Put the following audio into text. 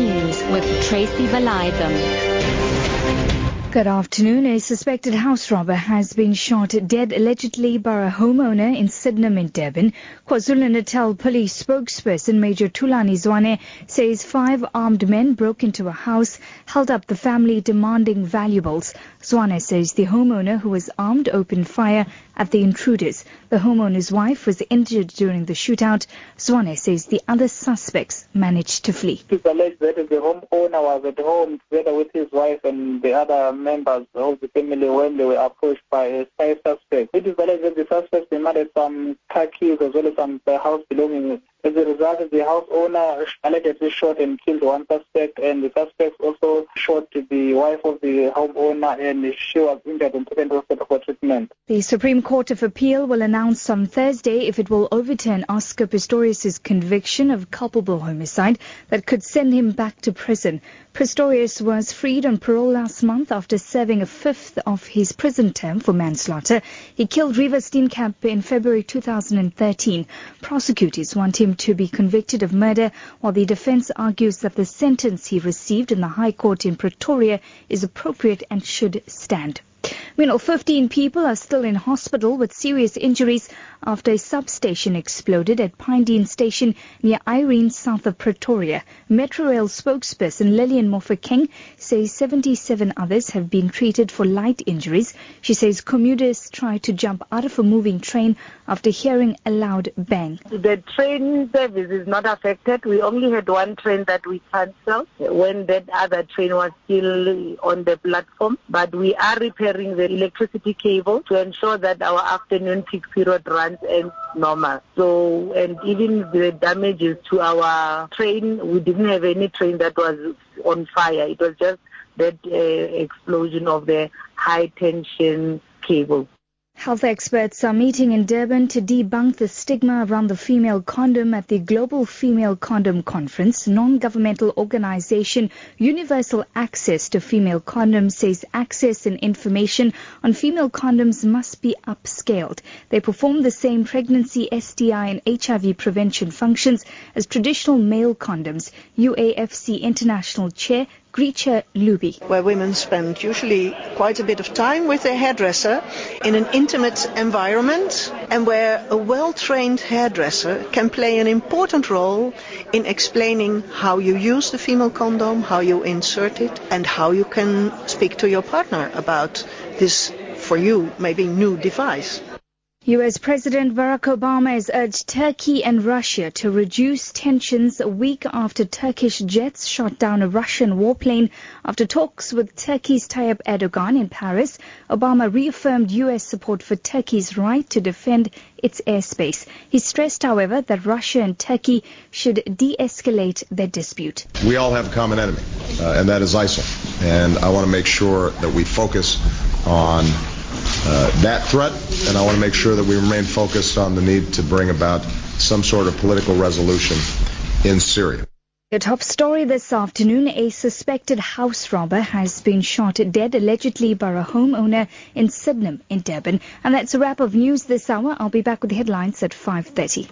News with Tracy Valiathan. Good afternoon. A suspected house robber has been shot dead allegedly by a homeowner in Sydenham in Durban. KwaZulu-Natal police spokesperson Major Thulani Zwane says five armed men broke into a house, held up the family demanding valuables. Zwane says the homeowner who was armed opened fire at the intruders. The homeowner's wife was injured during the shootout. Zwane says the other suspects managed to flee. It's alleged that the homeowner was at home together with his wife and the other members of the family when they were approached by a spy suspect. It is alleged that the suspects demanded some car keys as well as some house belongings. As a result, the house owner allegedly shot and killed one suspect, and the suspect also shot the wife of the homeowner, and she was injured and taken to hospital for treatment. The Supreme Court of Appeal will announce on Thursday if it will overturn Oscar Pistorius' conviction of culpable homicide that could send him back to prison. Pistorius was freed on parole last month after serving a fifth of his prison term for manslaughter. He killed Reeva Steenkamp in February 2013. Prosecutors want him to be convicted of murder, while the defense argues that the sentence he received in the High Court in Pretoria is appropriate and should stand. Meanwhile, 15 people are still in hospital with serious injuries after a substation exploded at Pinedene Station near Irene, south of Pretoria. Metrorail spokesperson Lillian Mofokeng says 77 others have been treated for light injuries. She says commuters tried to jump out of a moving train after hearing a loud bang. The train service is not affected. We only had one train that we cancelled when that other train was still on the platform. But we are repairing the electricity cable to ensure that our afternoon peak period runs as normal. So, and even the damages to our train, we didn't have any train that was on fire. It was just that uh, explosion of the high tension cable. Health experts are meeting in Durban to debunk the stigma around the female condom at the Global Female Condom Conference. Non-governmental organization Universal Access to Female Condoms says access and information on female condoms must be upscaled. They perform the same pregnancy, STI and HIV prevention functions as traditional male condoms. UAFC International Chair Gricha Luby. Where women spend usually quite a bit of time with their hairdresser in an intimate environment and where a well-trained hairdresser can play an important role in explaining how you use the female condom, how you insert it and how you can speak to your partner about this for you maybe new device. U.S. President Barack Obama has urged Turkey and Russia to reduce tensions a week after Turkish jets shot down a Russian warplane. After talks with Turkey's Tayyip Erdogan in Paris, Obama reaffirmed U.S. support for Turkey's right to defend its airspace. He stressed, however, that Russia and Turkey should de-escalate their dispute. We all have a common enemy, uh, and that is ISIL. And I want to make sure that we focus on uh, that threat, and I want to make sure that we remain focused on the need to bring about some sort of political resolution in Syria. The top story this afternoon, a suspected house robber has been shot dead allegedly by a homeowner in Sydenham in Durban. And that's a wrap of news this hour. I'll be back with the headlines at 5.30.